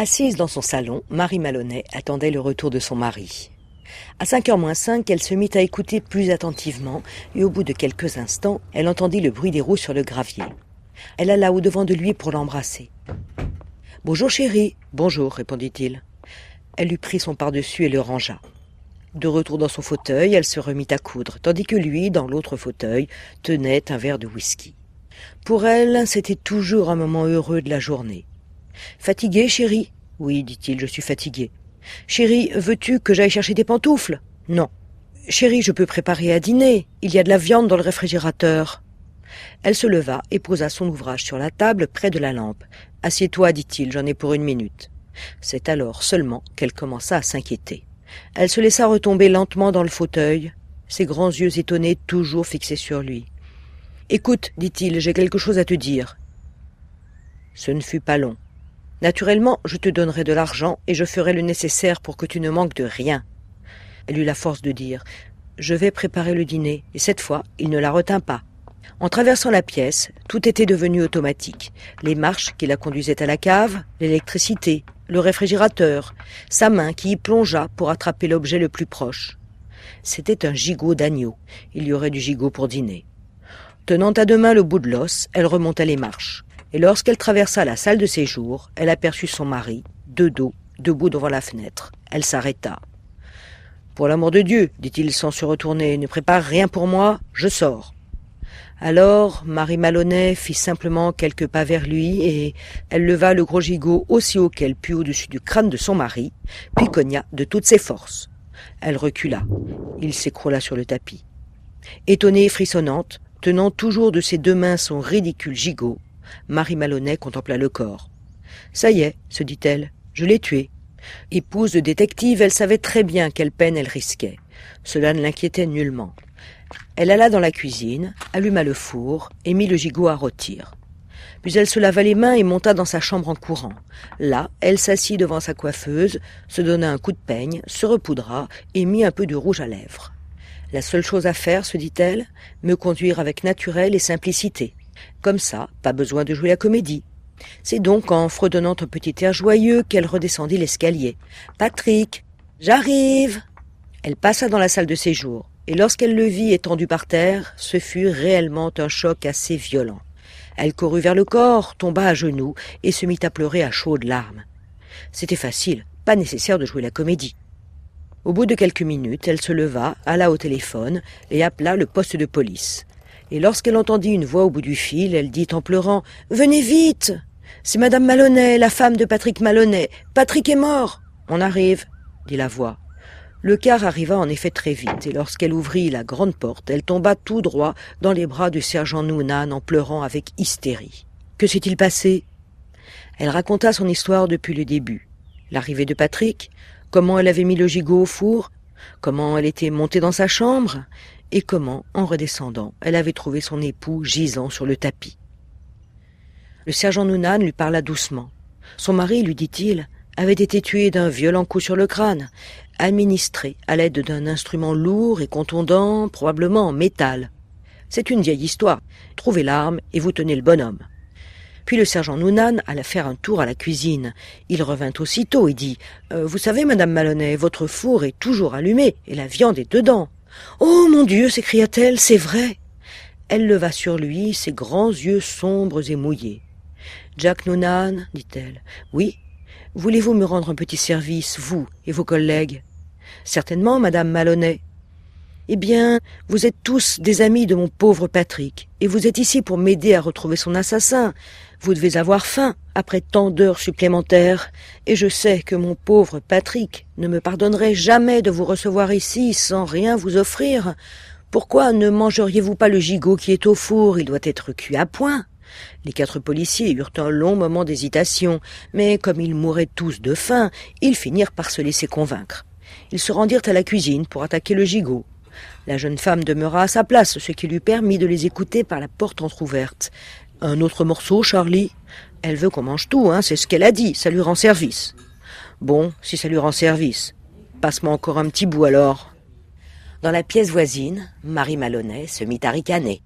Assise dans son salon, Marie Malonnet attendait le retour de son mari. À cinq heures moins cinq, elle se mit à écouter plus attentivement, et au bout de quelques instants, elle entendit le bruit des roues sur le gravier. Elle alla au-devant de lui pour l'embrasser. Bonjour chérie. Bonjour, répondit-il. Elle lui prit son par-dessus et le rangea. De retour dans son fauteuil, elle se remit à coudre, tandis que lui, dans l'autre fauteuil, tenait un verre de whisky. Pour elle, c'était toujours un moment heureux de la journée. Fatiguée, chérie Oui, dit-il, je suis fatigué. Chérie, veux-tu que j'aille chercher des pantoufles? Non. Chérie, je peux préparer à dîner. Il y a de la viande dans le réfrigérateur. Elle se leva et posa son ouvrage sur la table près de la lampe. Assieds-toi, dit-il, j'en ai pour une minute. C'est alors seulement qu'elle commença à s'inquiéter. Elle se laissa retomber lentement dans le fauteuil, ses grands yeux étonnés toujours fixés sur lui. Écoute, dit-il, j'ai quelque chose à te dire. Ce ne fut pas long. Naturellement, je te donnerai de l'argent et je ferai le nécessaire pour que tu ne manques de rien. Elle eut la force de dire Je vais préparer le dîner, et cette fois, il ne la retint pas. En traversant la pièce, tout était devenu automatique. Les marches qui la conduisaient à la cave, l'électricité, le réfrigérateur, sa main qui y plongea pour attraper l'objet le plus proche. C'était un gigot d'agneau. Il y aurait du gigot pour dîner. Tenant à deux mains le bout de l'os, elle remonta les marches et lorsqu'elle traversa la salle de séjour, elle aperçut son mari, de dos, debout devant la fenêtre. Elle s'arrêta. Pour l'amour de Dieu, dit-il sans se retourner, ne prépare rien pour moi, je sors. Alors Marie Malonnet fit simplement quelques pas vers lui et elle leva le gros gigot aussi haut qu'elle put au-dessus du crâne de son mari, puis cogna de toutes ses forces. Elle recula. Il s'écroula sur le tapis. Étonnée et frissonnante, tenant toujours de ses deux mains son ridicule gigot, Marie Malonnet contempla le corps. Ça y est, se dit-elle, je l'ai tué. Épouse de détective, elle savait très bien quelle peine elle risquait. Cela ne l'inquiétait nullement. Elle alla dans la cuisine, alluma le four et mit le gigot à rôtir. Puis elle se lava les mains et monta dans sa chambre en courant. Là, elle s'assit devant sa coiffeuse, se donna un coup de peigne, se repoudra et mit un peu de rouge à lèvres. La seule chose à faire, se dit-elle, me conduire avec naturel et simplicité. Comme ça, pas besoin de jouer la comédie. C'est donc en fredonnant un petit air joyeux qu'elle redescendit l'escalier. Patrick, j'arrive. Elle passa dans la salle de séjour, et lorsqu'elle le vit étendu par terre, ce fut réellement un choc assez violent. Elle courut vers le corps, tomba à genoux, et se mit à pleurer à chaudes larmes. C'était facile, pas nécessaire de jouer la comédie. Au bout de quelques minutes, elle se leva, alla au téléphone et appela le poste de police et lorsqu'elle entendit une voix au bout du fil, elle dit en pleurant Venez vite C'est madame Malonnet, la femme de Patrick Malonnet. Patrick est mort On arrive, dit la voix. Le car arriva en effet très vite, et lorsqu'elle ouvrit la grande porte, elle tomba tout droit dans les bras du sergent Noonan en pleurant avec hystérie. Que s'est-il passé? Elle raconta son histoire depuis le début. L'arrivée de Patrick, comment elle avait mis le gigot au four, comment elle était montée dans sa chambre, et comment, en redescendant, elle avait trouvé son époux gisant sur le tapis. Le sergent Noonan lui parla doucement. Son mari, lui dit-il, avait été tué d'un violent coup sur le crâne, administré à l'aide d'un instrument lourd et contondant, probablement en métal. C'est une vieille histoire. Trouvez l'arme et vous tenez le bonhomme. Puis le sergent Noonan alla faire un tour à la cuisine. Il revint aussitôt et dit euh, Vous savez, madame Malonnet, votre four est toujours allumé et la viande est dedans. Oh mon Dieu s'écria-t-elle, c'est vrai. Elle leva sur lui ses grands yeux sombres et mouillés. Jack Noonan, dit-elle. Oui. Voulez-vous me rendre un petit service, vous et vos collègues? Certainement, madame Malonnet. Eh bien, vous êtes tous des amis de mon pauvre Patrick, et vous êtes ici pour m'aider à retrouver son assassin. Vous devez avoir faim après tant d'heures supplémentaires, et je sais que mon pauvre Patrick ne me pardonnerait jamais de vous recevoir ici sans rien vous offrir. Pourquoi ne mangeriez-vous pas le gigot qui est au four? Il doit être cuit à point. Les quatre policiers eurent un long moment d'hésitation, mais comme ils mouraient tous de faim, ils finirent par se laisser convaincre. Ils se rendirent à la cuisine pour attaquer le gigot. La jeune femme demeura à sa place, ce qui lui permit de les écouter par la porte entr'ouverte. Un autre morceau, Charlie Elle veut qu'on mange tout, hein, c'est ce qu'elle a dit, ça lui rend service. Bon, si ça lui rend service, passe-moi encore un petit bout alors. Dans la pièce voisine, Marie Malonnet se mit à ricaner.